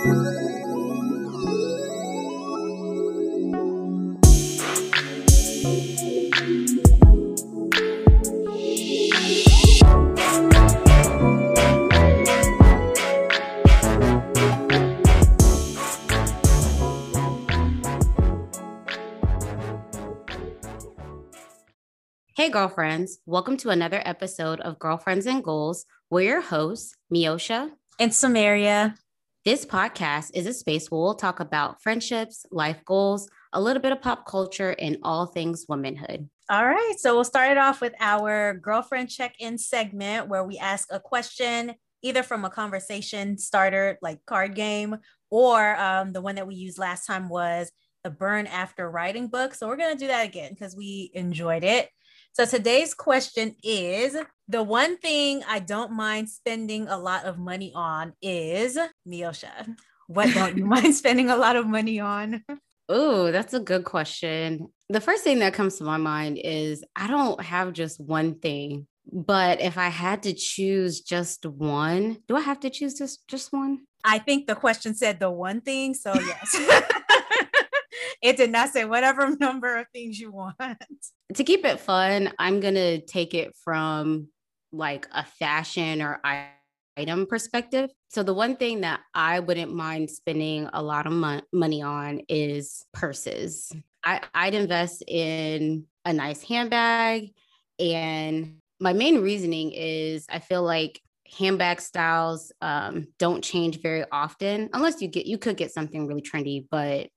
Hey, girlfriends. Welcome to another episode of Girlfriends and Goals. We're your hosts, Miosha and Samaria. This podcast is a space where we'll talk about friendships, life goals, a little bit of pop culture, and all things womanhood. All right. So we'll start it off with our girlfriend check in segment where we ask a question either from a conversation starter like card game or um, the one that we used last time was the burn after writing book. So we're going to do that again because we enjoyed it. So today's question is the one thing I don't mind spending a lot of money on is Miosha. What don't you mind spending a lot of money on? Oh, that's a good question. The first thing that comes to my mind is I don't have just one thing, but if I had to choose just one, do I have to choose just just one? I think the question said the one thing, so yes. it did not say whatever number of things you want. To keep it fun, I'm going to take it from like a fashion or item perspective. So, the one thing that I wouldn't mind spending a lot of mo- money on is purses. I, I'd invest in a nice handbag. And my main reasoning is I feel like handbag styles um, don't change very often unless you get you could get something really trendy but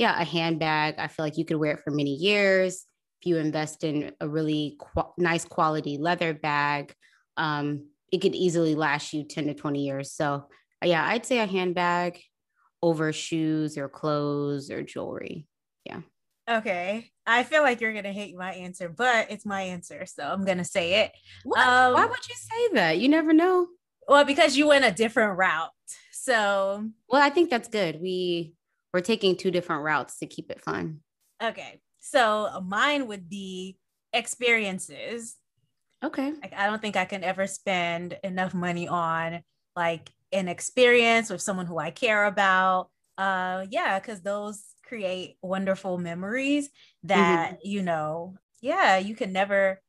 yeah, a handbag. I feel like you could wear it for many years. If you invest in a really qu- nice quality leather bag, um, it could easily last you 10 to 20 years. So, yeah, I'd say a handbag over shoes or clothes or jewelry. Yeah. Okay. I feel like you're going to hate my answer, but it's my answer. So I'm going to say it. Um, Why would you say that? You never know. Well, because you went a different route. So, well, I think that's good. We we're taking two different routes to keep it fun. Okay. So mine would be experiences. Okay. Like I don't think I can ever spend enough money on like an experience with someone who I care about. Uh yeah, because those create wonderful memories that, mm-hmm. you know, yeah, you can never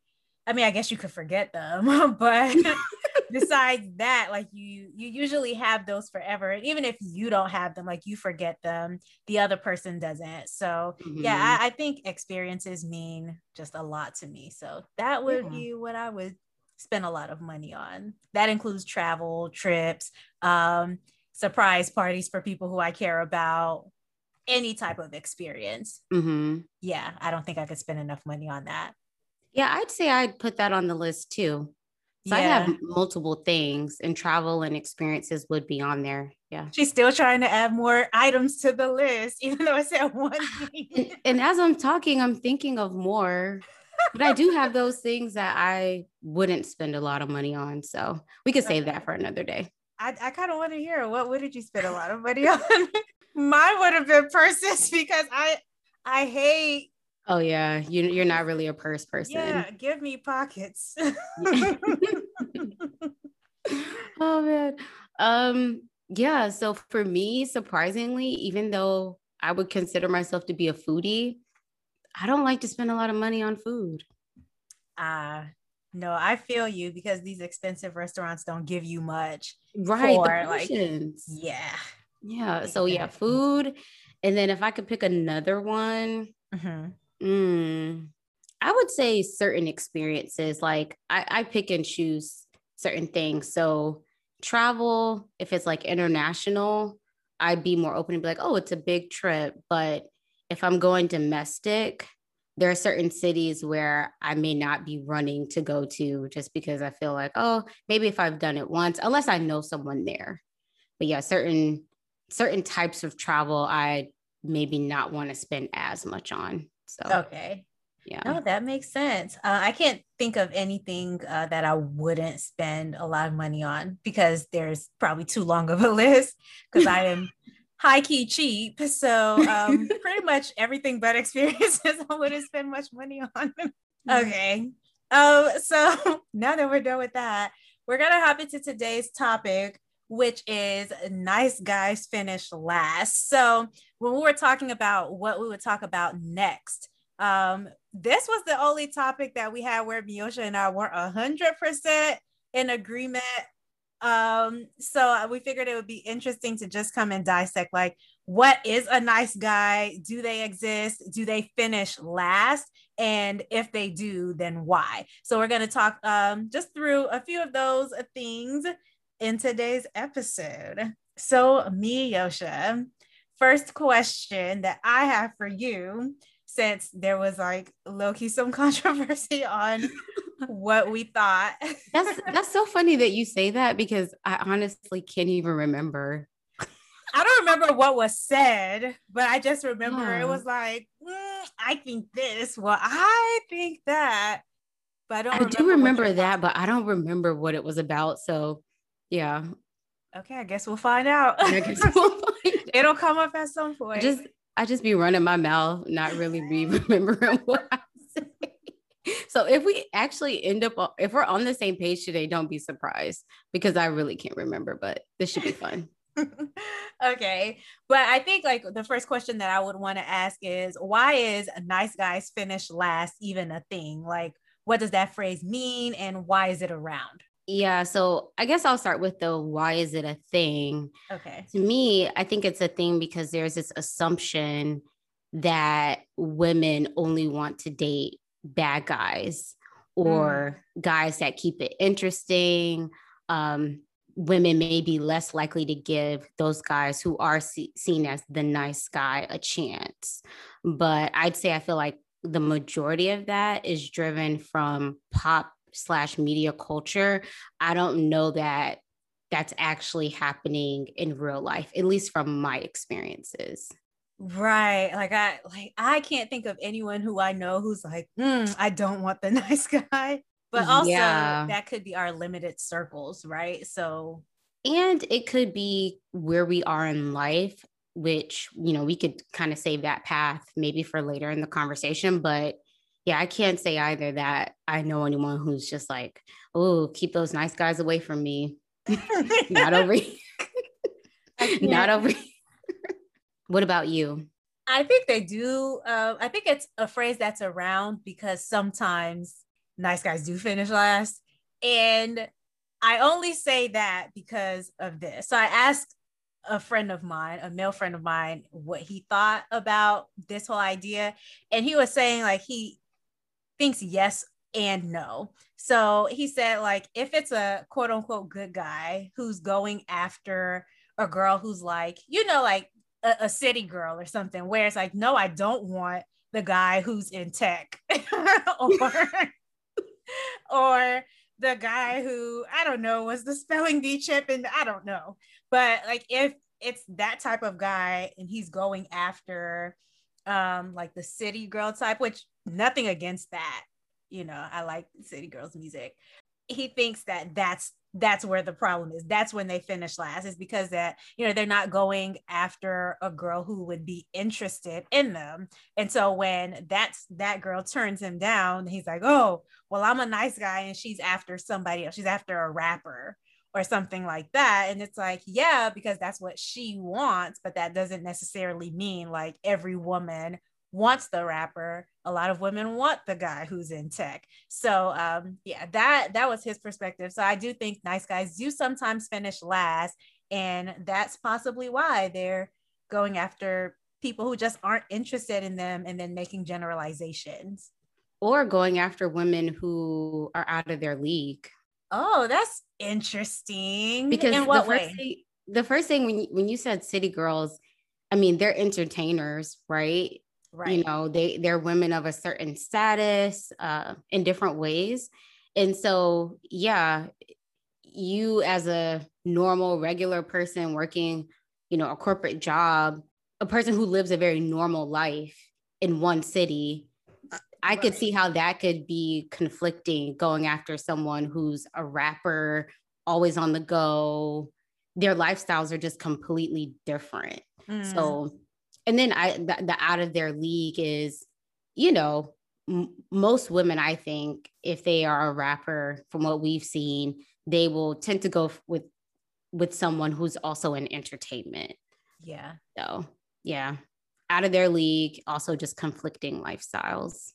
I mean, I guess you could forget them, but besides that, like you you usually have those forever. and Even if you don't have them, like you forget them, the other person doesn't. So mm-hmm. yeah, I, I, think experiences mean just a lot to me. So that would yeah. be what I would spend a lot of money on. That includes travel, trips, um, surprise parties for people who I care about, any type of experience. Mm-hmm. Yeah, I don't think I could spend enough money on that. Yeah, I'd say I'd put that on the list too. So yeah. I have multiple things, and travel and experiences would be on there. Yeah. She's still trying to add more items to the list, even though I said one thing. and, and as I'm talking, I'm thinking of more. but I do have those things that I wouldn't spend a lot of money on. So we could save that for another day. I, I kind of want to hear what what did you spend a lot of money on? Mine would have been purses because I I hate Oh yeah, you you're not really a purse person. Yeah, give me pockets. oh man. Um yeah, so for me surprisingly, even though I would consider myself to be a foodie, I don't like to spend a lot of money on food. Ah, uh, no, I feel you because these expensive restaurants don't give you much. Right. For, like, yeah. Yeah. So yeah, food. And then if I could pick another one, mm-hmm. Mm, I would say certain experiences. Like I, I pick and choose certain things. So travel, if it's like international, I'd be more open to be like, oh, it's a big trip. But if I'm going domestic, there are certain cities where I may not be running to go to just because I feel like, oh, maybe if I've done it once, unless I know someone there. But yeah, certain certain types of travel I maybe not want to spend as much on. So okay. Yeah. No, that makes sense. Uh, I can't think of anything uh, that I wouldn't spend a lot of money on because there's probably too long of a list because I am high key cheap. So um, pretty much everything but experiences I wouldn't spend much money on. okay. Um, so now that we're done with that, we're gonna hop into today's topic, which is nice guys finish last. So when we were talking about what we would talk about next, um, this was the only topic that we had where Miosha and I weren't a hundred percent in agreement. Um, so we figured it would be interesting to just come and dissect like what is a nice guy? Do they exist? Do they finish last? And if they do, then why? So we're going to talk um, just through a few of those things in today's episode. So, Miosha, first question that I have for you, since there was like low key some controversy on what we thought. that's that's so funny that you say that because I honestly can't even remember. I don't remember what was said, but I just remember yeah. it was like, mm, I think this. Well, I think that. But I don't. I remember do remember that, but I don't remember what it was about. So, yeah. Okay, I guess we'll find out. We'll find It'll come up at some point. I just, I just be running my mouth, not really be remembering what I say. So if we actually end up, if we're on the same page today, don't be surprised because I really can't remember. But this should be fun. okay. But I think like the first question that I would want to ask is why is a nice guys finish last even a thing? Like, what does that phrase mean and why is it around? Yeah. So I guess I'll start with the why is it a thing? Okay. To me, I think it's a thing because there's this assumption that women only want to date bad guys or mm. guys that keep it interesting. Um, women may be less likely to give those guys who are see- seen as the nice guy a chance. But I'd say I feel like the majority of that is driven from pop slash media culture. I don't know that that's actually happening in real life, at least from my experiences. Right. Like I like I can't think of anyone who I know who's like, mm, I don't want the nice guy but also yeah. that could be our limited circles right so and it could be where we are in life which you know we could kind of save that path maybe for later in the conversation but yeah i can't say either that i know anyone who's just like oh keep those nice guys away from me not over not over what about you i think they do uh, i think it's a phrase that's around because sometimes nice guys do finish last. And I only say that because of this. So I asked a friend of mine, a male friend of mine, what he thought about this whole idea. And he was saying, like, he thinks yes and no. So he said, like, if it's a quote unquote good guy who's going after a girl who's like, you know, like a, a city girl or something, where it's like, no, I don't want the guy who's in tech or or the guy who I don't know was the spelling bee chip and I don't know. But like if it's that type of guy and he's going after um like the city girl type, which nothing against that. You know, I like city girls music. He thinks that that's that's where the problem is. That's when they finish last, is because that, you know, they're not going after a girl who would be interested in them. And so when that's that girl turns him down, he's like, oh, well, I'm a nice guy and she's after somebody else. She's after a rapper or something like that. And it's like, yeah, because that's what she wants, but that doesn't necessarily mean like every woman wants the rapper. A lot of women want the guy who's in tech. So um yeah that that was his perspective. So i do think nice guys do sometimes finish last and that's possibly why they're going after people who just aren't interested in them and then making generalizations. Or going after women who are out of their league. Oh that's interesting. Because in what the way? thing, the first thing when you, when you said city girls i mean they're entertainers right right you know they they're women of a certain status uh, in different ways and so yeah you as a normal regular person working you know a corporate job a person who lives a very normal life in one city I could see how that could be conflicting going after someone who's a rapper, always on the go. Their lifestyles are just completely different. Mm. So and then I the, the out of their league is, you know, m- most women I think if they are a rapper, from what we've seen, they will tend to go with with someone who's also in entertainment. Yeah. So, yeah, out of their league, also just conflicting lifestyles.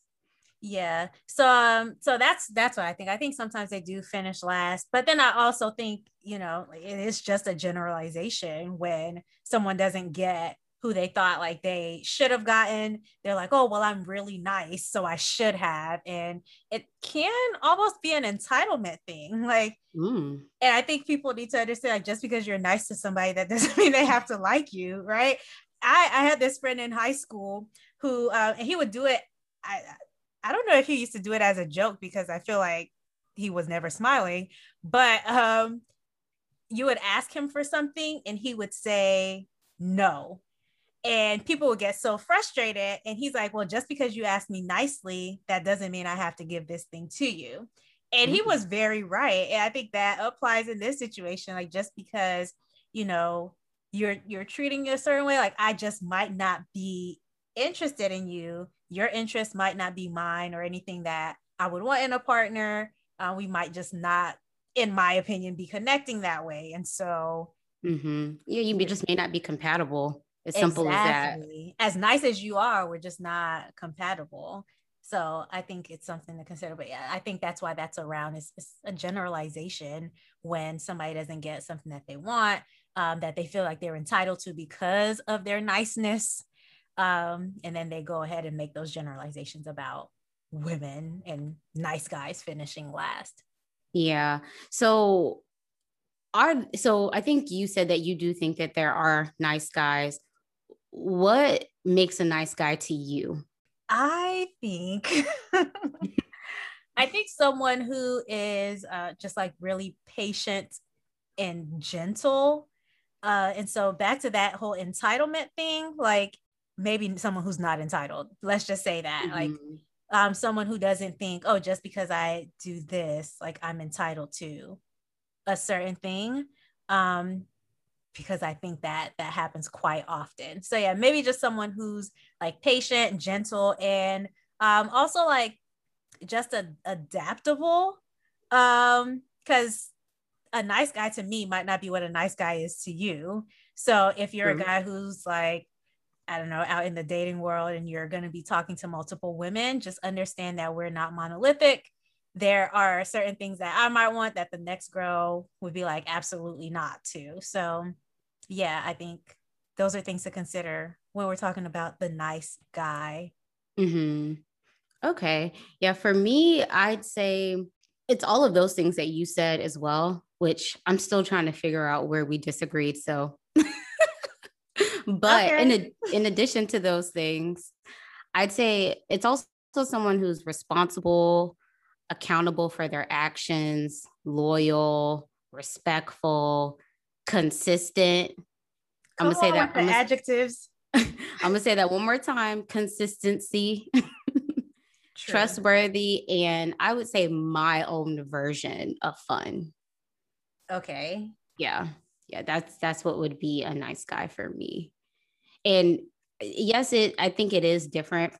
Yeah. So um so that's that's what I think. I think sometimes they do finish last, but then I also think, you know, it is just a generalization when someone doesn't get who they thought like they should have gotten. They're like, "Oh, well I'm really nice, so I should have." And it can almost be an entitlement thing. Like mm. and I think people need to understand like just because you're nice to somebody that doesn't mean they have to like you, right? I I had this friend in high school who uh, and he would do it I I don't know if he used to do it as a joke because I feel like he was never smiling, but um, you would ask him for something and he would say no. And people would get so frustrated. And he's like, Well, just because you asked me nicely, that doesn't mean I have to give this thing to you. And mm-hmm. he was very right. And I think that applies in this situation. Like, just because, you know, you're you're treating you a certain way, like I just might not be interested in you your interest might not be mine or anything that I would want in a partner. Uh, we might just not, in my opinion, be connecting that way. And so, mm-hmm. yeah, you just may not be compatible. As simple exactly. as that. As nice as you are, we're just not compatible. So I think it's something to consider. But yeah, I think that's why that's around. It's a generalization when somebody doesn't get something that they want, um, that they feel like they're entitled to because of their niceness um, and then they go ahead and make those generalizations about women and nice guys finishing last. Yeah. So are so I think you said that you do think that there are nice guys. What makes a nice guy to you? I think I think someone who is uh, just like really patient and gentle. Uh, and so back to that whole entitlement thing, like maybe someone who's not entitled. Let's just say that. Mm-hmm. Like um someone who doesn't think, oh, just because I do this, like I'm entitled to a certain thing. Um because I think that that happens quite often. So yeah, maybe just someone who's like patient, gentle, and um also like just a, adaptable. Um, because a nice guy to me might not be what a nice guy is to you. So if you're True. a guy who's like I don't know, out in the dating world and you're going to be talking to multiple women, just understand that we're not monolithic. There are certain things that I might want that the next girl would be like, absolutely not, too. So, yeah, I think those are things to consider when we're talking about the nice guy. Mm-hmm. Okay. Yeah. For me, I'd say it's all of those things that you said as well, which I'm still trying to figure out where we disagreed. So but okay. in a, in addition to those things, I'd say it's also someone who's responsible, accountable for their actions, loyal, respectful, consistent. Come I'm gonna say that. I'm gonna, adjectives. I'm gonna say that one more time. Consistency, trustworthy, and I would say my own version of fun. Okay. Yeah. Yeah. That's that's what would be a nice guy for me and yes it i think it is different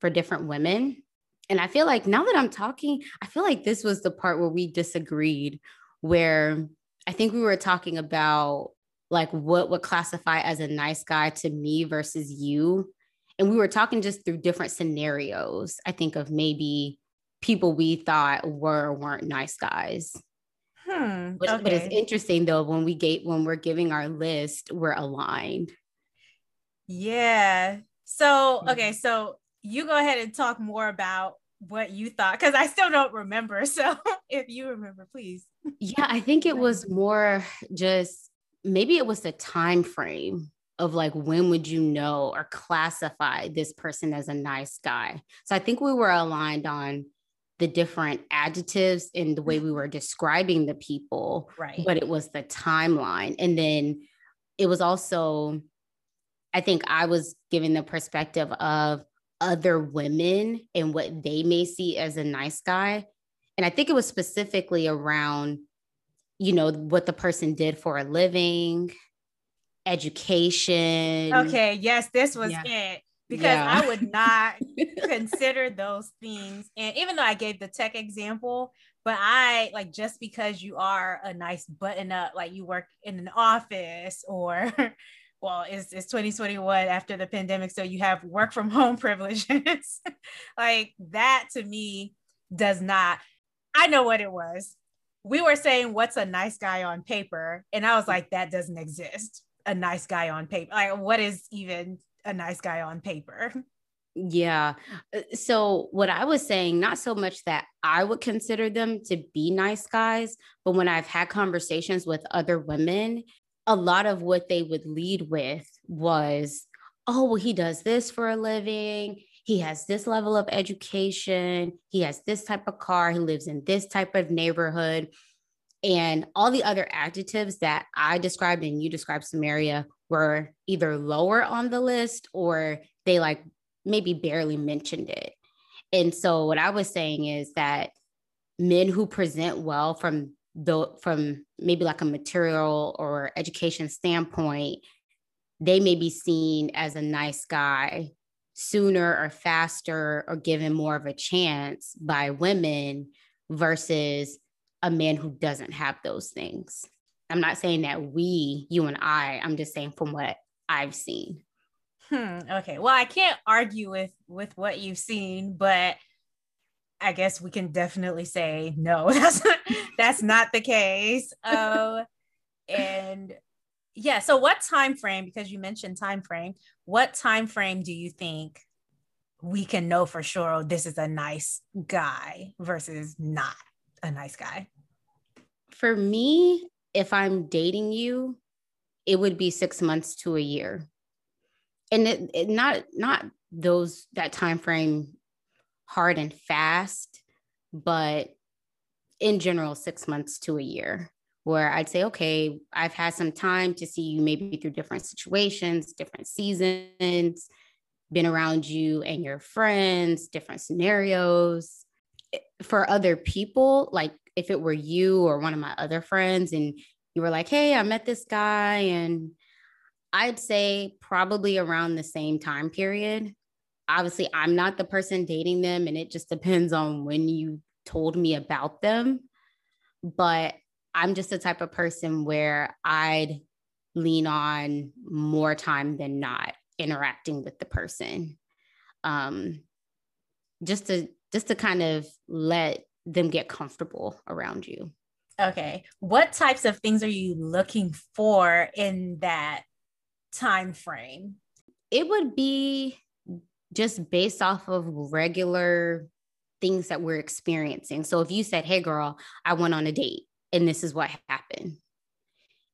for different women and i feel like now that i'm talking i feel like this was the part where we disagreed where i think we were talking about like what would classify as a nice guy to me versus you and we were talking just through different scenarios i think of maybe people we thought were weren't nice guys hmm, Which, okay. but it's interesting though when we get when we're giving our list we're aligned yeah. So, okay, so you go ahead and talk more about what you thought because I still don't remember. So, if you remember, please. Yeah, I think it was more just maybe it was the time frame of like when would you know or classify this person as a nice guy. So, I think we were aligned on the different adjectives in the way we were describing the people, right? But it was the timeline, and then it was also I think I was giving the perspective of other women and what they may see as a nice guy. And I think it was specifically around, you know, what the person did for a living, education. Okay. Yes, this was yeah. it. Because yeah. I would not consider those things. And even though I gave the tech example, but I like just because you are a nice button up, like you work in an office or well, it's, it's 2021 after the pandemic. So you have work from home privileges. like that to me does not, I know what it was. We were saying, what's a nice guy on paper? And I was like, that doesn't exist. A nice guy on paper. Like, what is even a nice guy on paper? Yeah. Uh, so, what I was saying, not so much that I would consider them to be nice guys, but when I've had conversations with other women, a lot of what they would lead with was, oh, well, he does this for a living. He has this level of education. He has this type of car. He lives in this type of neighborhood. And all the other adjectives that I described and you described, Samaria, were either lower on the list or they like maybe barely mentioned it. And so what I was saying is that men who present well from the from maybe like a material or education standpoint, they may be seen as a nice guy sooner or faster or given more of a chance by women versus a man who doesn't have those things. I'm not saying that we, you and I, I'm just saying from what I've seen. Hmm, okay. Well, I can't argue with with what you've seen, but I guess we can definitely say no. That's not, that's not the case. Uh, and yeah, so what time frame because you mentioned time frame, what time frame do you think we can know for sure oh, this is a nice guy versus not a nice guy? For me, if I'm dating you, it would be 6 months to a year and it, it not not those that time frame hard and fast but in general six months to a year where i'd say okay i've had some time to see you maybe through different situations different seasons been around you and your friends different scenarios for other people like if it were you or one of my other friends and you were like hey i met this guy and I'd say probably around the same time period. Obviously, I'm not the person dating them, and it just depends on when you told me about them. But I'm just the type of person where I'd lean on more time than not interacting with the person. Um, just to just to kind of let them get comfortable around you. Okay. What types of things are you looking for in that time frame? It would be just based off of regular things that we're experiencing. So if you said, Hey, girl, I went on a date and this is what happened.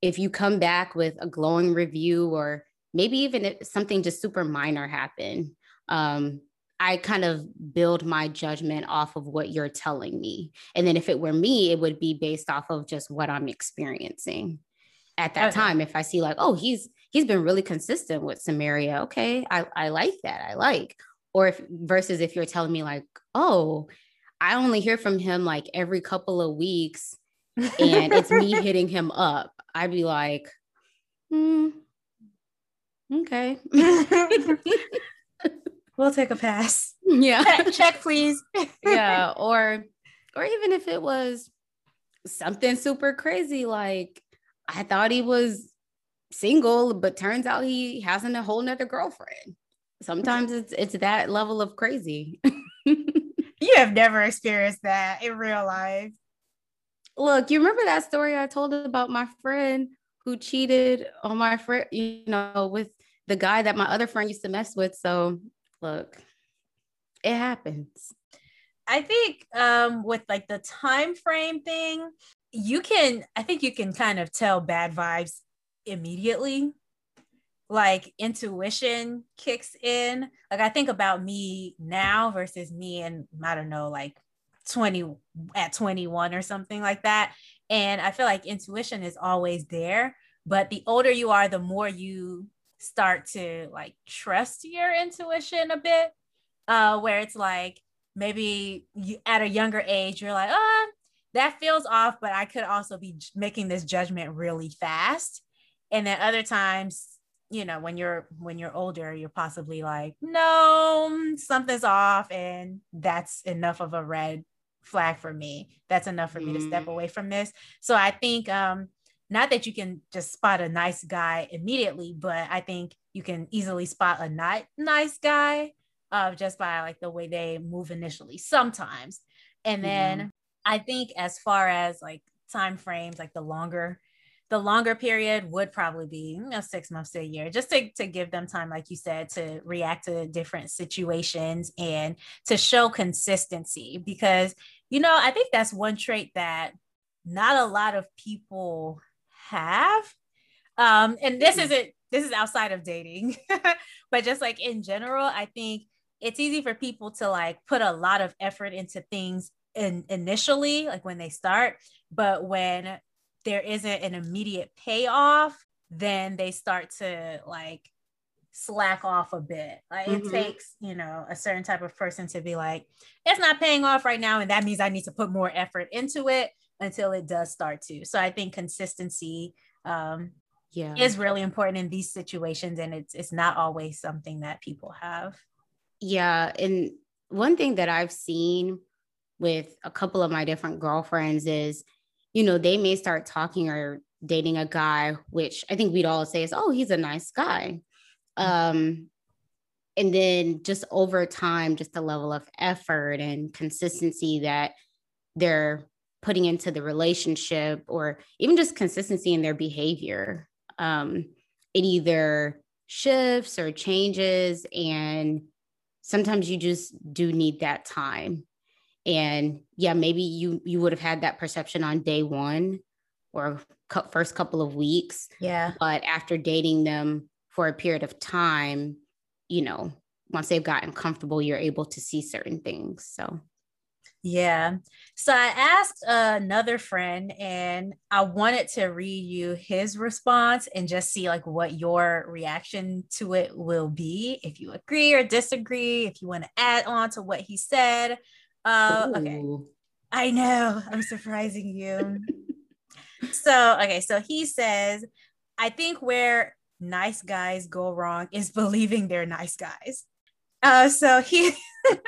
If you come back with a glowing review or maybe even if something just super minor happened, um, I kind of build my judgment off of what you're telling me. And then if it were me, it would be based off of just what I'm experiencing at that okay. time. If I see like, oh, he's he's been really consistent with Samaria. Okay, I, I like that. I like. Or if versus if you're telling me like, oh, I only hear from him like every couple of weeks and it's me hitting him up, I'd be like, hmm, okay. we'll take a pass. Yeah. Check, check please. yeah. Or or even if it was something super crazy, like I thought he was single, but turns out he hasn't a whole nother girlfriend. Sometimes it's it's that level of crazy. you have never experienced that in real life. Look, you remember that story I told about my friend who cheated on my friend, you know, with the guy that my other friend used to mess with. So look, it happens. I think um with like the time frame thing, you can I think you can kind of tell bad vibes immediately like intuition kicks in. Like i think about me now versus me and i don't know like 20 at 21 or something like that. And i feel like intuition is always there but the older you are the more you start to like trust your intuition a bit uh where it's like maybe you at a younger age you're like oh that feels off but i could also be making this judgment really fast and then other times you know when you're when you're older you're possibly like no something's off and that's enough of a red flag for me. That's enough for mm-hmm. me to step mm-hmm. away from this. So I think um not that you can just spot a nice guy immediately, but I think you can easily spot a not nice guy uh, just by like the way they move initially sometimes. And then mm-hmm. I think as far as like time frames, like the longer the longer period would probably be you know, six months to a year, just to, to give them time, like you said, to react to different situations and to show consistency. Because, you know, I think that's one trait that not a lot of people have. Um, and this isn't this is outside of dating, but just like in general, I think it's easy for people to like put a lot of effort into things in initially, like when they start, but when there isn't an immediate payoff, then they start to like slack off a bit. Like mm-hmm. it takes, you know, a certain type of person to be like, it's not paying off right now. And that means I need to put more effort into it until it does start to. So I think consistency um, yeah. is really important in these situations. And it's it's not always something that people have. Yeah. And one thing that I've seen with a couple of my different girlfriends is you know, they may start talking or dating a guy, which I think we'd all say is, oh, he's a nice guy. Um, and then just over time, just the level of effort and consistency that they're putting into the relationship, or even just consistency in their behavior, um, it either shifts or changes. And sometimes you just do need that time and yeah maybe you you would have had that perception on day one or first couple of weeks. Yeah. But after dating them for a period of time you know once they've gotten comfortable you're able to see certain things so. Yeah. So i asked uh, another friend and i wanted to read you his response and just see like what your reaction to it will be if you agree or disagree if you want to add on to what he said uh, okay. I know. I'm surprising you. so, okay. So he says, I think where nice guys go wrong is believing they're nice guys. Uh, so he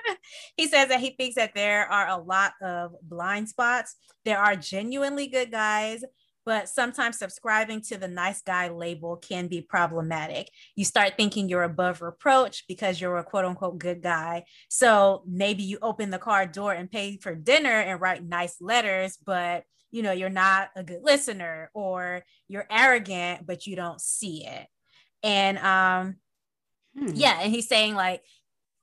he says that he thinks that there are a lot of blind spots. There are genuinely good guys, but sometimes subscribing to the nice guy label can be problematic. You start thinking you're above reproach because you're a quote unquote good guy. So maybe you open the car door and pay for dinner and write nice letters, but you know, you're not a good listener or you're arrogant, but you don't see it. And um, hmm. yeah, and he's saying like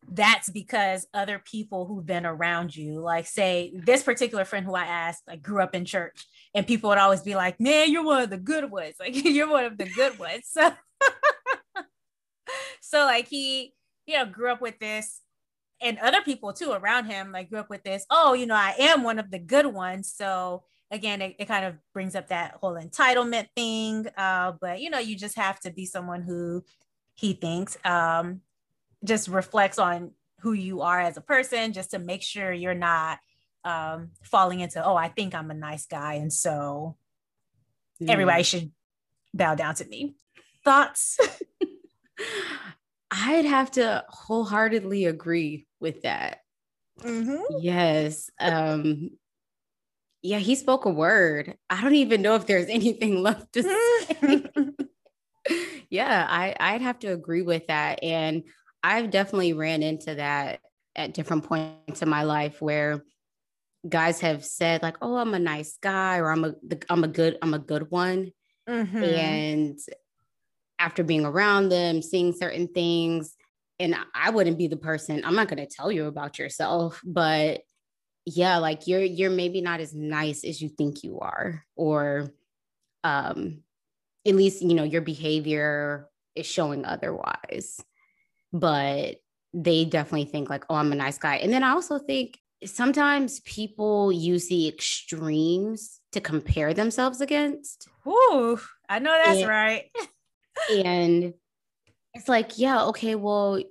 that's because other people who've been around you, like say this particular friend who I asked, like grew up in church, and people would always be like, "Man, you're one of the good ones. Like you're one of the good ones." So, so like he, you know, grew up with this, and other people too around him, like grew up with this. Oh, you know, I am one of the good ones. So again, it, it kind of brings up that whole entitlement thing. Uh, but you know, you just have to be someone who he thinks um just reflects on who you are as a person just to make sure you're not um, falling into oh i think i'm a nice guy and so mm. everybody should bow down to me. Thoughts? I'd have to wholeheartedly agree with that. Mm-hmm. yes um yeah he spoke a word. I don't even know if there's anything left to say. Yeah i i'd have to agree with that and I've definitely ran into that at different points in my life where guys have said like, "Oh, I'm a nice guy," or "I'm a I'm a good I'm a good one," mm-hmm. and after being around them, seeing certain things, and I wouldn't be the person. I'm not going to tell you about yourself, but yeah, like you're you're maybe not as nice as you think you are, or um, at least you know your behavior is showing otherwise but they definitely think like, oh, I'm a nice guy. And then I also think sometimes people use the extremes to compare themselves against. Ooh, I know that's and, right. and it's like, yeah, okay, well,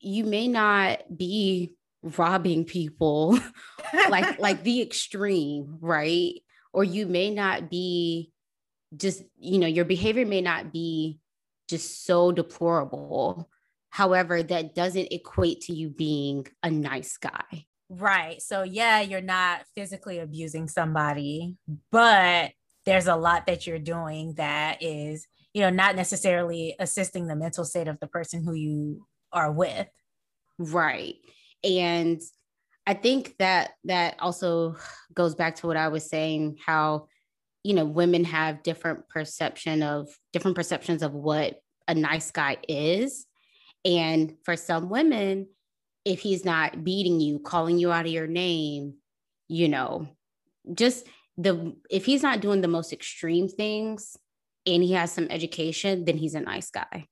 you may not be robbing people like like the extreme, right? Or you may not be just, you know, your behavior may not be just so deplorable However, that doesn't equate to you being a nice guy. Right. So, yeah, you're not physically abusing somebody, but there's a lot that you're doing that is, you know, not necessarily assisting the mental state of the person who you are with. Right. And I think that that also goes back to what I was saying how you know women have different perception of different perceptions of what a nice guy is and for some women if he's not beating you calling you out of your name you know just the if he's not doing the most extreme things and he has some education then he's a nice guy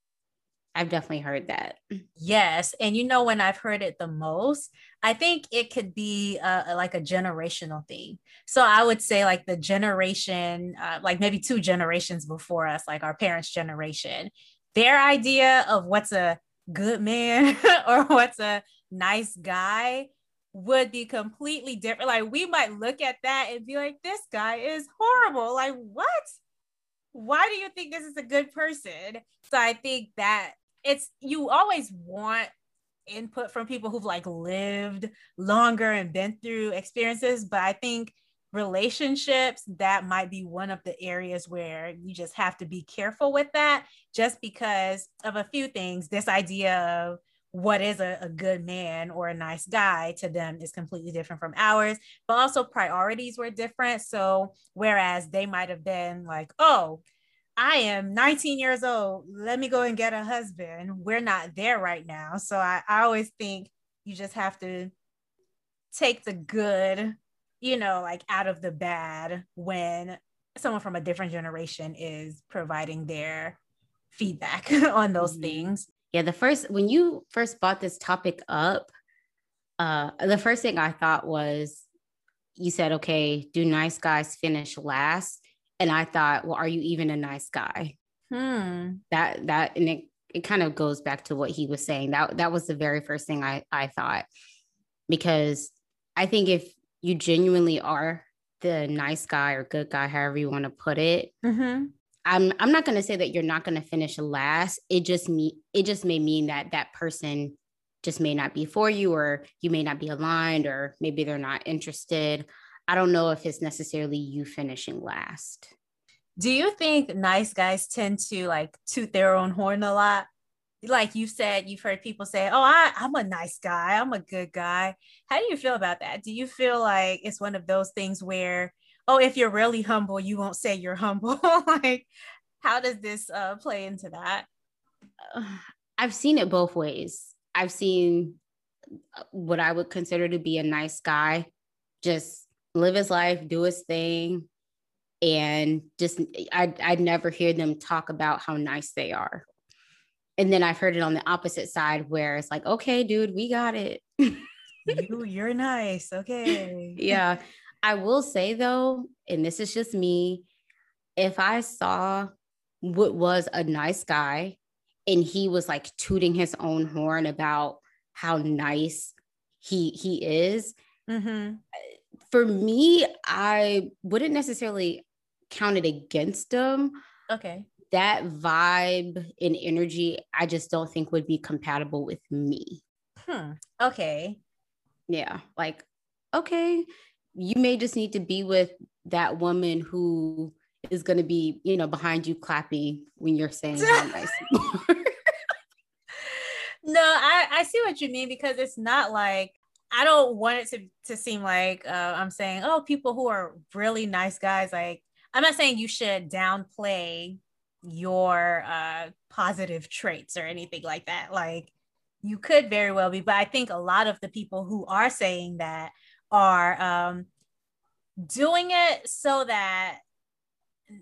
I've definitely heard that. Yes. And you know, when I've heard it the most, I think it could be uh, like a generational thing. So I would say, like, the generation, uh, like maybe two generations before us, like our parents' generation, their idea of what's a good man or what's a nice guy would be completely different. Like, we might look at that and be like, this guy is horrible. Like, what? Why do you think this is a good person? So I think that it's you always want input from people who've like lived longer and been through experiences but i think relationships that might be one of the areas where you just have to be careful with that just because of a few things this idea of what is a, a, good man or a nice guy to them is completely different from ours but also priorities were different so whereas they might have been like oh I am 19 years old. Let me go and get a husband. We're not there right now. So I, I always think you just have to take the good, you know, like out of the bad when someone from a different generation is providing their feedback on those mm-hmm. things. Yeah, the first when you first brought this topic up, uh the first thing I thought was you said, okay, do nice guys finish last? and I thought, well, are you even a nice guy? Hmm. That that and it it kind of goes back to what he was saying. That that was the very first thing I I thought because I think if you genuinely are the nice guy or good guy, however you want to put it, mm-hmm. I'm I'm not going to say that you're not going to finish last. It just me it just may mean that that person just may not be for you, or you may not be aligned, or maybe they're not interested. I don't know if it's necessarily you finishing last. Do you think nice guys tend to like toot their own horn a lot? Like you said, you've heard people say, Oh, I, I'm a nice guy, I'm a good guy. How do you feel about that? Do you feel like it's one of those things where, oh, if you're really humble, you won't say you're humble? like, how does this uh, play into that? I've seen it both ways. I've seen uh, what I would consider to be a nice guy just live his life, do his thing, and just I I'd never hear them talk about how nice they are. And then I've heard it on the opposite side where it's like, okay, dude, we got it. you you're nice. Okay. yeah. I will say though, and this is just me, if I saw what was a nice guy and he was like tooting his own horn about how nice he he is, mm-hmm for me, I wouldn't necessarily count it against them. Okay. That vibe and energy, I just don't think would be compatible with me. Hmm. Okay. Yeah. Like, okay, you may just need to be with that woman who is going to be, you know, behind you clapping when you're saying nice. no, I, I see what you mean because it's not like I don't want it to to seem like uh, I'm saying, oh, people who are really nice guys. Like, I'm not saying you should downplay your uh, positive traits or anything like that. Like, you could very well be, but I think a lot of the people who are saying that are um, doing it so that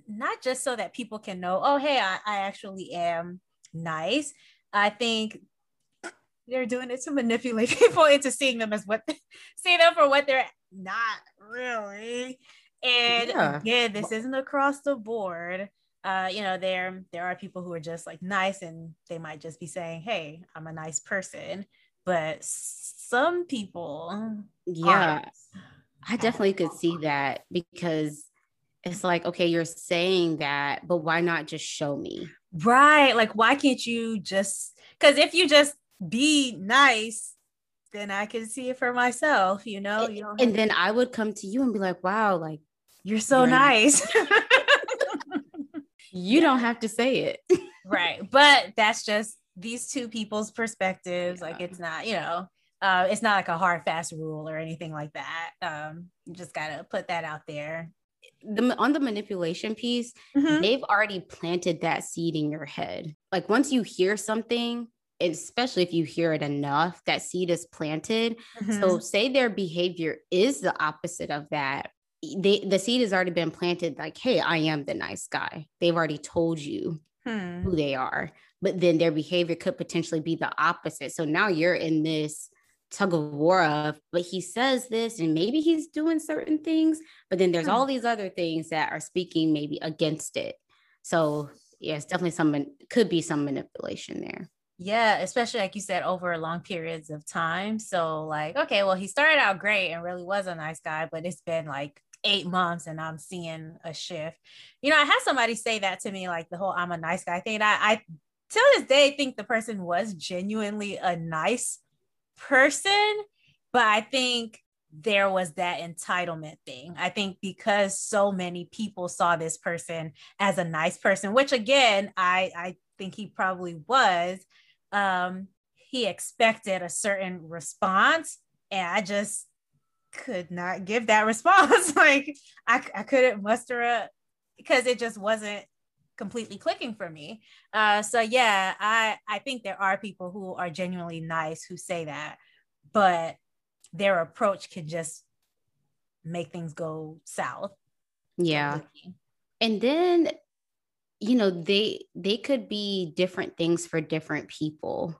not just so that people can know, oh, hey, I, I actually am nice. I think they're doing it to manipulate people into seeing them as what they, see them for what they're not really. And yeah. again, this isn't across the board. Uh, you know, there there are people who are just like nice and they might just be saying, Hey, I'm a nice person. But some people Yeah. I definitely could see that because it's like, okay, you're saying that, but why not just show me? Right. Like, why can't you just because if you just be nice then I can see it for myself, you know. You and then I would come to you and be like, wow, like you're so you're nice. you don't have to say it. right. But that's just these two people's perspectives. Yeah. Like it's not, you know, uh, it's not like a hard fast rule or anything like that. Um, you just gotta put that out there. The, on the manipulation piece, mm-hmm. they've already planted that seed in your head. Like once you hear something, especially if you hear it enough, that seed is planted. Mm-hmm. So say their behavior is the opposite of that. They, the seed has already been planted like, hey, I am the nice guy. They've already told you hmm. who they are, but then their behavior could potentially be the opposite. So now you're in this tug of war of, but he says this and maybe he's doing certain things, but then there's hmm. all these other things that are speaking maybe against it. So yeah, it's definitely some could be some manipulation there. Yeah, especially like you said, over long periods of time. So, like, okay, well, he started out great and really was a nice guy, but it's been like eight months and I'm seeing a shift. You know, I had somebody say that to me, like the whole I'm a nice guy thing. I, I till this day think the person was genuinely a nice person, but I think there was that entitlement thing. I think because so many people saw this person as a nice person, which again, I, I think he probably was um, he expected a certain response, and I just could not give that response. like I, I couldn't muster up because it just wasn't completely clicking for me. Uh, so yeah, I I think there are people who are genuinely nice who say that, but their approach can just make things go south. Yeah. And then you know they they could be different things for different people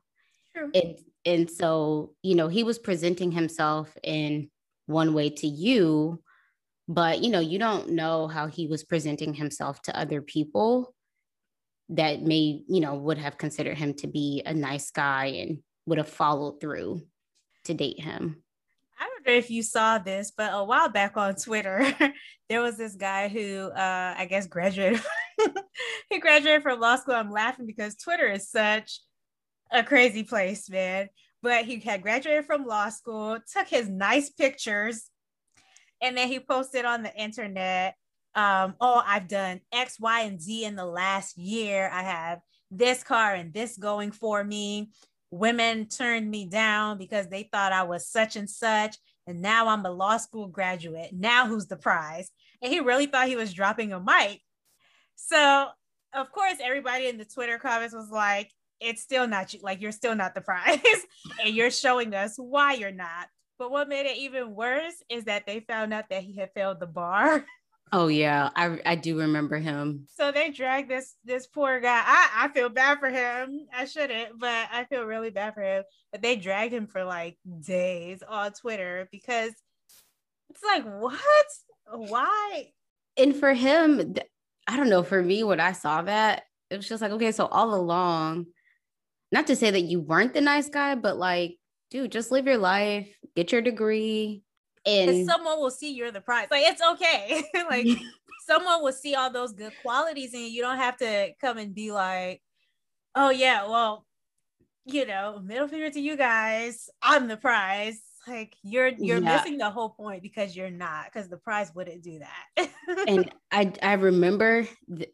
True. and and so you know he was presenting himself in one way to you but you know you don't know how he was presenting himself to other people that may you know would have considered him to be a nice guy and would have followed through to date him I don't know if you saw this, but a while back on Twitter, there was this guy who uh, I guess graduated he graduated from law school. I'm laughing because Twitter is such a crazy place, man. But he had graduated from law school, took his nice pictures, and then he posted on the internet, um, oh, I've done X, Y, and Z in the last year. I have this car and this going for me. Women turned me down because they thought I was such and such. And now I'm a law school graduate. Now who's the prize? And he really thought he was dropping a mic. So of course, everybody in the Twitter comments was like, it's still not you, like you're still not the prize, and you're showing us why you're not. But what made it even worse is that they found out that he had failed the bar. Oh yeah, I I do remember him. So they dragged this this poor guy. I I feel bad for him. I shouldn't, but I feel really bad for him. But they dragged him for like days on Twitter because it's like what? Why? And for him, I don't know, for me, when I saw that, it was just like, okay, so all along, not to say that you weren't the nice guy, but like, dude, just live your life, get your degree. And someone will see you're the prize. Like, it's okay. like, someone will see all those good qualities and you don't have to come and be like, oh, yeah, well, you know, middle finger to you guys. I'm the prize like you're you're yeah. missing the whole point because you're not because the prize wouldn't do that and i i remember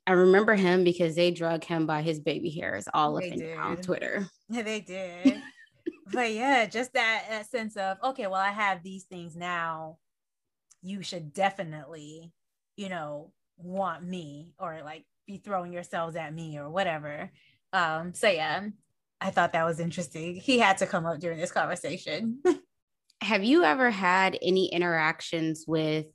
i remember him because they drug him by his baby hairs all up and on twitter yeah they did but yeah just that, that sense of okay well i have these things now you should definitely you know want me or like be throwing yourselves at me or whatever um so yeah I thought that was interesting. He had to come up during this conversation. have you ever had any interactions with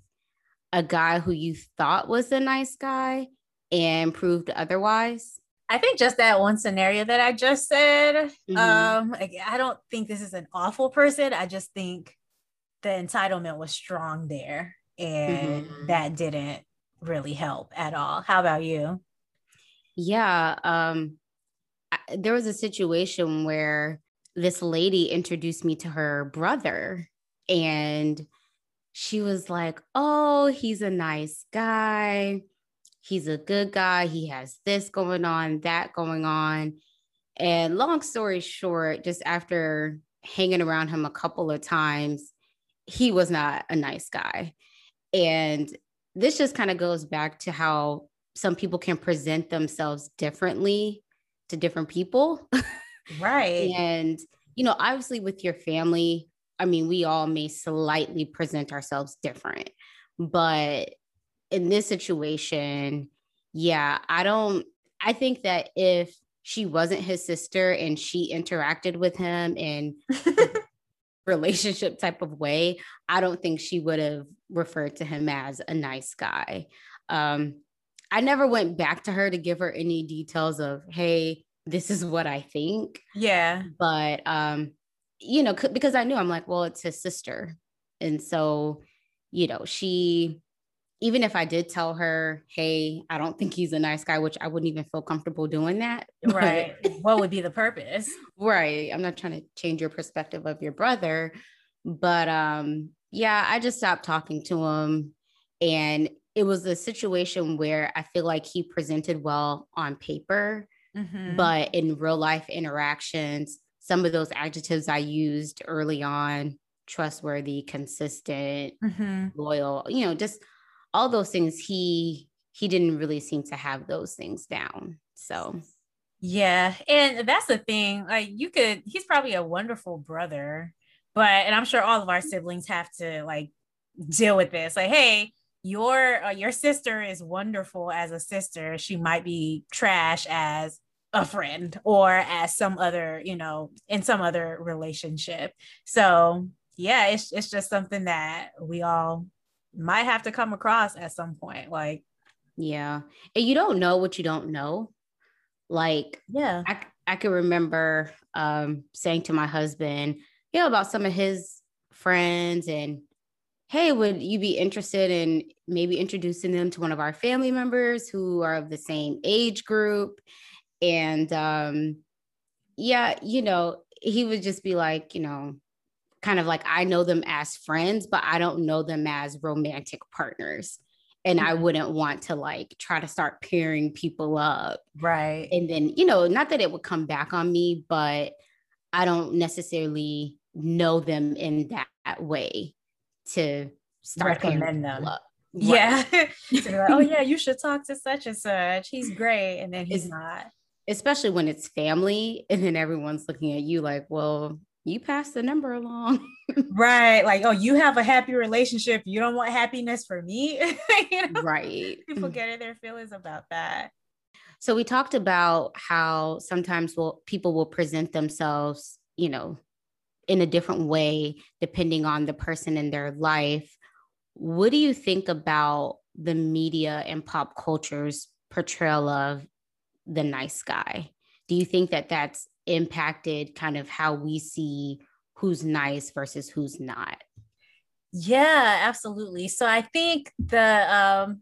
a guy who you thought was a nice guy and proved otherwise? I think just that one scenario that I just said. Mm-hmm. Um, I don't think this is an awful person. I just think the entitlement was strong there, and mm-hmm. that didn't really help at all. How about you? Yeah, um, I, there was a situation where this lady introduced me to her brother and she was like, "Oh, he's a nice guy. He's a good guy. He has this going on, that going on." And long story short, just after hanging around him a couple of times, he was not a nice guy. And this just kind of goes back to how some people can present themselves differently to different people. Right. and, you know, obviously with your family, I mean, we all may slightly present ourselves different, but in this situation, yeah, I don't, I think that if she wasn't his sister and she interacted with him in relationship type of way, I don't think she would have referred to him as a nice guy. Um, I never went back to her to give her any details of, hey, this is what I think. Yeah. But, um, you know, c- because I knew I'm like, well, it's his sister. And so, you know, she, even if I did tell her, hey, I don't think he's a nice guy, which I wouldn't even feel comfortable doing that. Right. what would be the purpose? Right. I'm not trying to change your perspective of your brother. But um, yeah, I just stopped talking to him. And it was a situation where I feel like he presented well on paper, mm-hmm. but in real life interactions, some of those adjectives I used early on trustworthy, consistent, mm-hmm. loyal, you know, just all those things he he didn't really seem to have those things down. So yeah, and that's the thing. Like you could he's probably a wonderful brother, but and I'm sure all of our siblings have to like deal with this. Like, hey, your uh, your sister is wonderful as a sister. She might be trash as a friend or as some other, you know, in some other relationship. So yeah, it's it's just something that we all might have to come across at some point. Like, yeah, and you don't know what you don't know. Like, yeah, I I can remember um, saying to my husband, you know, about some of his friends and hey, would you be interested in maybe introducing them to one of our family members who are of the same age group? And um, yeah, you know, he would just be like, you know, kind of like I know them as friends, but I don't know them as romantic partners. And I mm-hmm. wouldn't want to like try to start pairing people up. Right. And then, you know, not that it would come back on me, but I don't necessarily know them in that way to start recommend them. Up. Yeah. Right. like, oh yeah, you should talk to such and such. He's great. And then he's it's, not. Especially when it's family and then everyone's looking at you like, well, you pass the number along. right. Like, oh, you have a happy relationship. You don't want happiness for me. you know? Right. People get in their feelings about that. So we talked about how sometimes will people will present themselves, you know, in a different way depending on the person in their life. What do you think about the media and pop culture's portrayal of the nice guy? Do you think that that's impacted kind of how we see who's nice versus who's not? Yeah, absolutely. So I think the um,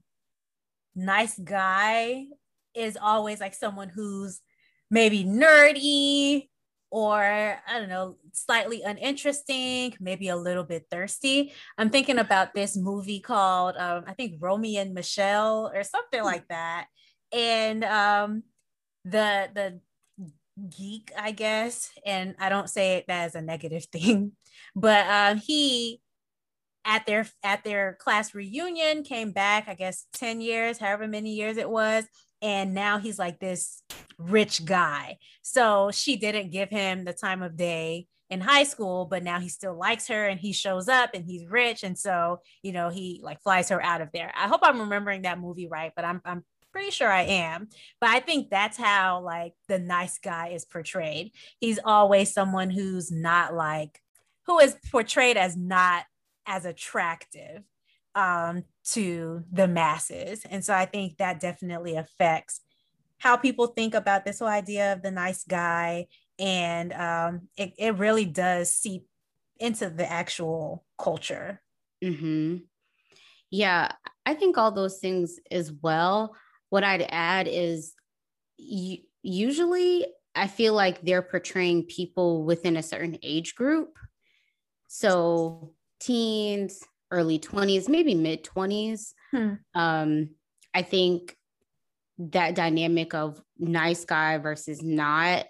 nice guy is always like someone who's maybe nerdy or I don't know, slightly uninteresting, maybe a little bit thirsty. I'm thinking about this movie called um, I think Romy and Michele or something hmm. like that. And um, the the geek, I guess, and I don't say it as a negative thing, but um, he at their at their class reunion came back, I guess 10 years, however many years it was, and now he's like this rich guy. So she didn't give him the time of day in high school, but now he still likes her and he shows up and he's rich. And so, you know, he like flies her out of there. I hope I'm remembering that movie right, but I'm, I'm pretty sure I am. But I think that's how like the nice guy is portrayed. He's always someone who's not like, who is portrayed as not as attractive um, to the masses. And so I think that definitely affects how people think about this whole idea of the nice guy. And um, it, it really does seep into the actual culture. Mm-hmm. Yeah, I think all those things as well. What I'd add is usually I feel like they're portraying people within a certain age group. So teens, early 20s, maybe mid 20s. Hmm. Um, I think that dynamic of nice guy versus not,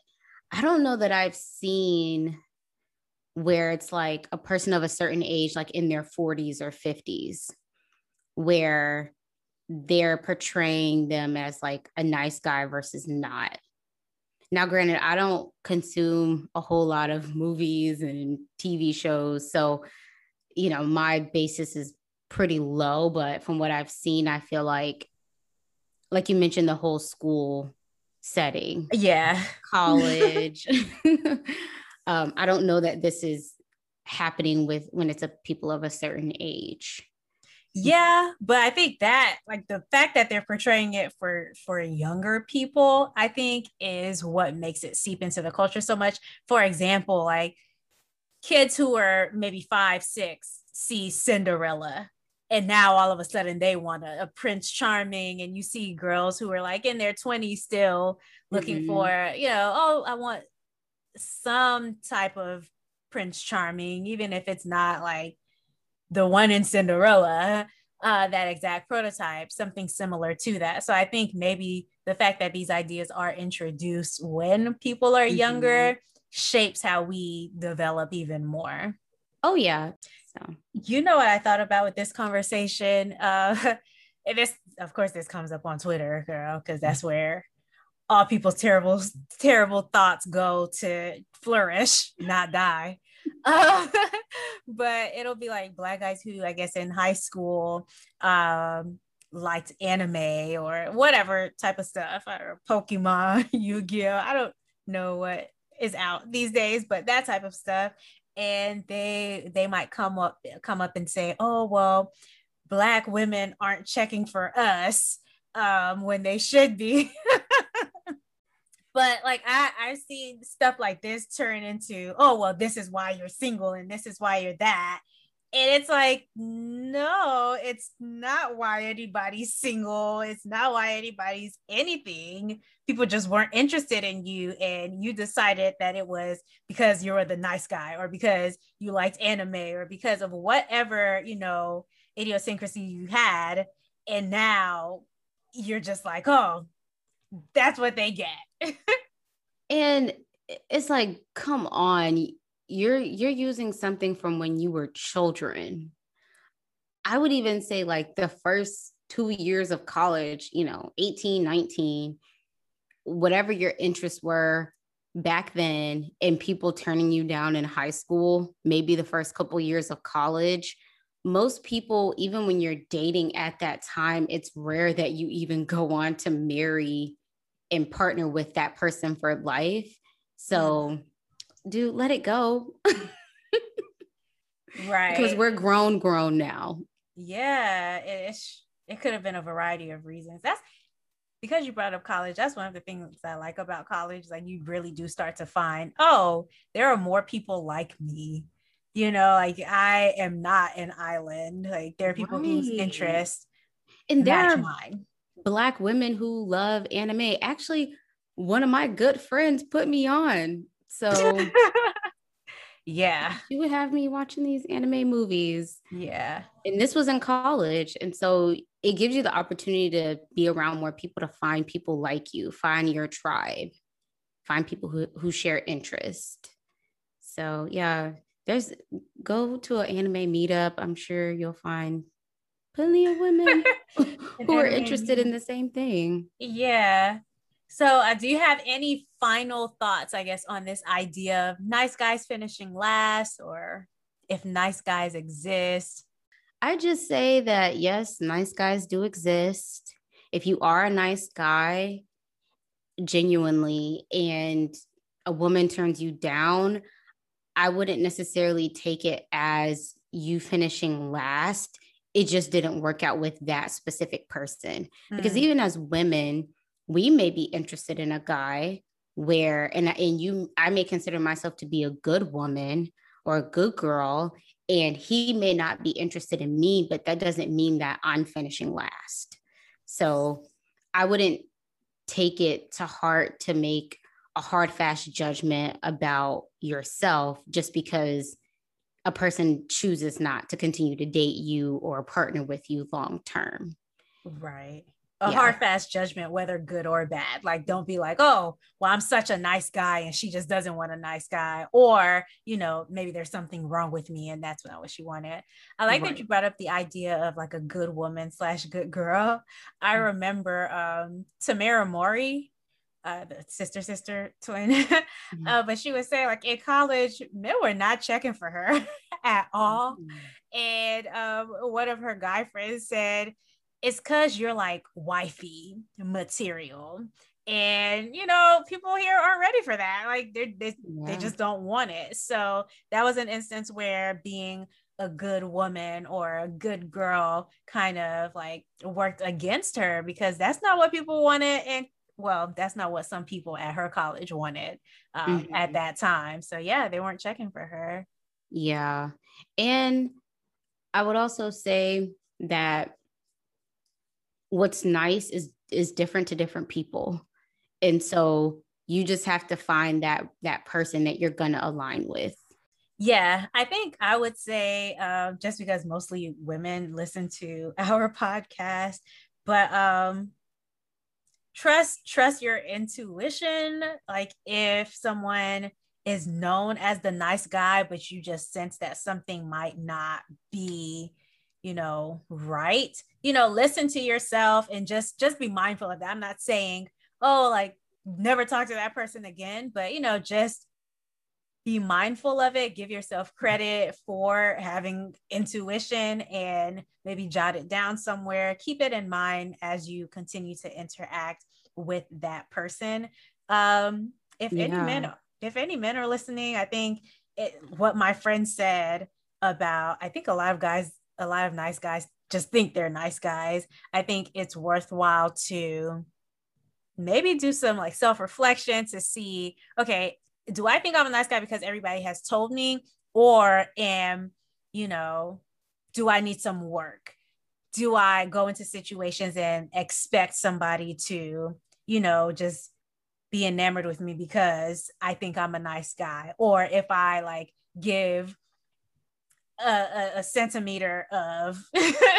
I don't know that I've seen where it's like a person of a certain age, like in their 40s or 50s, where they're portraying them as like a nice guy versus not. Now, granted, I don't consume a whole lot of movies and TV shows. So, you know, my basis is pretty low. But from what I've seen, I feel like, like you mentioned, the whole school setting. Yeah. College. um, I don't know that this is happening with when it's a people of a certain age. Yeah, but I think that like the fact that they're portraying it for for younger people, I think is what makes it seep into the culture so much. For example, like kids who are maybe five, six see Cinderella and now all of a sudden they want a, a, prince charming and you see girls who are like in their 20s still looking mm-hmm. for you know oh i want some type of prince charming even if it's not like the one in cinderella uh, that exact prototype something similar to that so i think maybe the fact that these ideas are introduced when people are mm-hmm. younger shapes how we develop even more oh yeah so, you know what I thought about with this conversation? Uh, and this, of course, this comes up on Twitter, girl, because that's where all people's terrible, terrible thoughts go to flourish, not die. Uh, but it'll be like black guys who, I guess, in high school, um, liked anime or whatever type of stuff, or Pokemon, Yu Gi Oh. I don't know what is out these days, but that type of stuff and they they might come up come up and say oh well black women aren't checking for us um, when they should be but like i i've seen stuff like this turn into oh well this is why you're single and this is why you're that. And it's like no it's not why anybody's single. It's not why anybody's anything. People just weren't interested in you and you decided that it was because you were the nice guy or because you liked anime or because of whatever you know idiosyncrasy you had. And now you're just like oh that's what they get and it's like come on you're you're using something from when you were children. I would even say like the first two years of college you know 18 19 whatever your interests were back then and people turning you down in high school maybe the first couple years of college most people even when you're dating at that time it's rare that you even go on to marry and partner with that person for life so dude, let it go. right. Because we're grown, grown now. Yeah, it, it could have been a variety of reasons. That's because you brought up college. That's one of the things I like about college. Like you really do start to find, oh, there are more people like me. You know, like I am not an island. Like there are people right. whose interests and there are mine. Black women who love anime. Actually, one of my good friends put me on so yeah. She would have me watching these anime movies. Yeah. And this was in college. And so it gives you the opportunity to be around more people to find people like you, find your tribe, find people who, who share interest. So yeah, there's go to an anime meetup. I'm sure you'll find plenty of women who are interested in the same thing. Yeah. So, uh, do you have any final thoughts, I guess, on this idea of nice guys finishing last or if nice guys exist? I just say that yes, nice guys do exist. If you are a nice guy, genuinely, and a woman turns you down, I wouldn't necessarily take it as you finishing last. It just didn't work out with that specific person. Mm. Because even as women, we may be interested in a guy where and and you I may consider myself to be a good woman or a good girl and he may not be interested in me but that doesn't mean that I'm finishing last. So I wouldn't take it to heart to make a hard fast judgment about yourself just because a person chooses not to continue to date you or partner with you long term. Right. a yeah. hard fast judgment whether good or bad like don't be like oh well i'm such a nice guy and she just doesn't want a nice guy or you know maybe there's something wrong with me and that's not what she wanted i like right. that you brought up the idea of like a good woman slash good girl i mm-hmm. remember um tamera mowry uh, the sister sister twin mm-hmm. uh, but she was saying like in college men were not checking for her at all mm-hmm. and um, one of her guy friends said it's because you're like wifey material and you know people here aren't ready for that like they they, yeah. they just don't want it so that was an instance where being a good woman or a good girl kind of like worked against her because that's not what people wanted and well that's not what some people at her college wanted um, mm-hmm. at that time. So yeah they weren't checking for her. Yeah. And i would also say that what's nice is is different to different people. And so you just have to find that that person that you're going to align with. Yeah i think i would say uh, just because mostly women listen to our podcast but um trust trust your intuition. Like if someone is known as the nice guy but you just sense that something might not be you know right you know listen to yourself and just just be mindful of that. I'm not saying oh like never talk to that person again but you know just be mindful of it give yourself credit for having intuition and maybe jot it down somewhere keep it in mind as you continue to interact with that person um if yeah. any men if any men are listening i think it, what my friend said about i think a lot of guys a lot of nice guys just think they're nice guys. I think it's worthwhile to maybe do some like self reflection to see, okay, do I think I'm a nice guy because everybody has told me? Or am, you know, do I need some work? Do I go into situations and expect somebody to, you know, just be enamored with me because I think I'm a nice guy? Or if I like give a, a, a centimeter of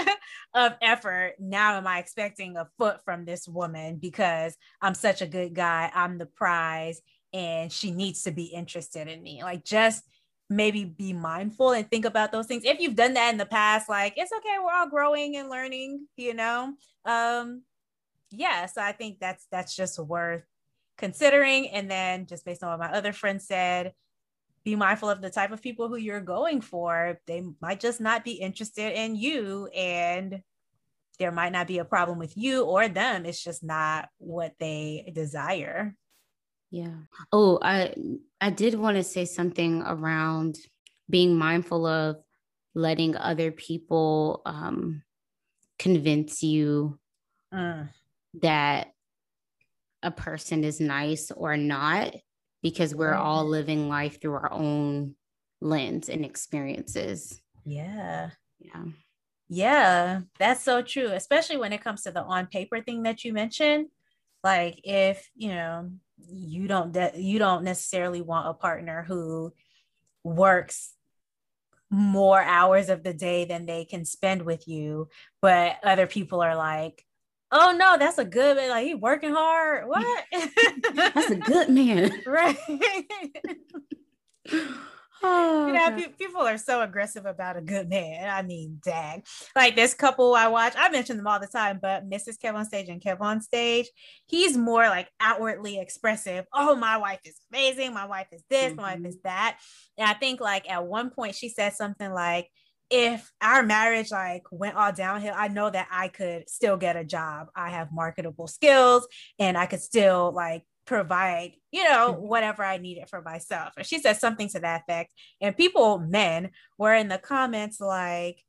of effort now am i expecting a foot from this woman because i'm such a good guy i'm the prize and she needs to be interested in me like just maybe be mindful and think about those things if you've done that in the past like it's okay we're all growing and learning you know um yeah so i think that's that's just worth considering and then just based on what my other friend said be mindful of the type of people who you're going for. They might just not be interested in you and there might not be a problem with you or them. It's just not what they desire. Yeah. Oh, I I did want to say something around being mindful of letting other people um, convince you mm. that a person is nice or not because we're all living life through our own lens and experiences. Yeah. Yeah. Yeah, that's so true, especially when it comes to the on paper thing that you mentioned. Like if, you know, you don't de- you don't necessarily want a partner who works more hours of the day than they can spend with you, but other people are like, oh no, that's a good man. Like he working hard. What? that's a good man. right. Oh, you know, pe- people are so aggressive about a good man. I mean, dang. Like this couple I watch, I mention them all the time, but Mrs. Kev on stage and Kev on stage, he's more like outwardly expressive. Oh, my wife is amazing. My wife is this, mm-hmm. my wife is mm-hmm. that. And I think like at one point she said something like, if our marriage like went all downhill, I know that I could still get a job. I have marketable skills and I could still like provide, you know, mm-hmm. whatever I needed for myself. And she said something to that effect. And people, men, were in the comments like,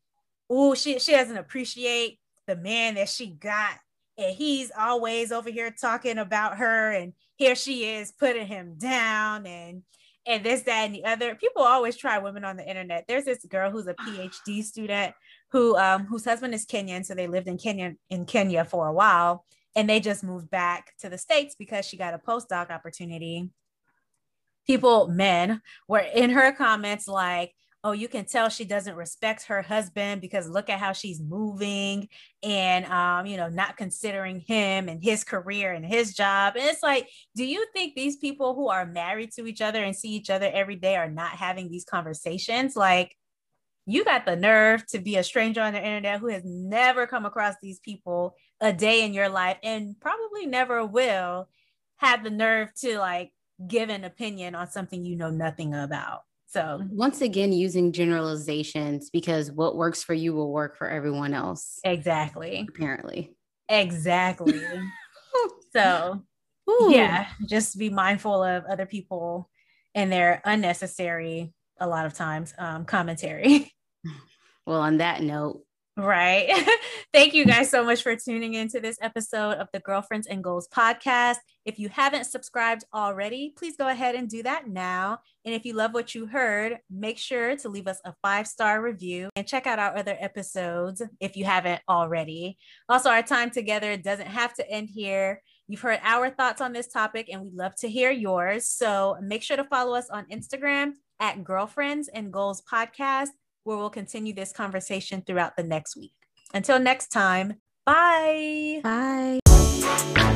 oh, she she doesn't appreciate the man that she got. And he's always over here talking about her. And here she is putting him down. And and this, that, and the other. People always try women on the internet. There's this girl who's a PhD student who um whose husband is Kenyan, so they lived in Kenya in Kenya for a while, and they just moved back to the states because she got a postdoc opportunity. People, men, were in her comments like, oh, you can tell she doesn't respect her husband because look at how she's moving and, um, you know, not considering him and his career and his job. And it's like, do you think these people who are married to each other and see each other every day are not having these conversations? Like, you got the nerve to be a stranger on the internet who has never come across these people a day in your life and probably never will have the nerve to like give an opinion on something you know nothing about. So, once again, using generalizations because what works for you will work for everyone else. Exactly. Apparently. Exactly. so, Ooh. yeah, just be mindful of other people and their unnecessary, a lot of times, um, commentary. Well, on that note, Right. Thank you guys so much for tuning into this episode of the Girlfriends and Goals podcast. If you haven't subscribed already, please go ahead and do that now. And if you love what you heard, make sure to leave us a five star review and check out our other episodes if you haven't already. Also, our time together doesn't have to end here. You've heard our thoughts on this topic, and we'd love to hear yours. So make sure to follow us on Instagram at Girlfriends and Goals Podcast where we'll continue this conversation throughout the next week. Until next time, bye. Bye.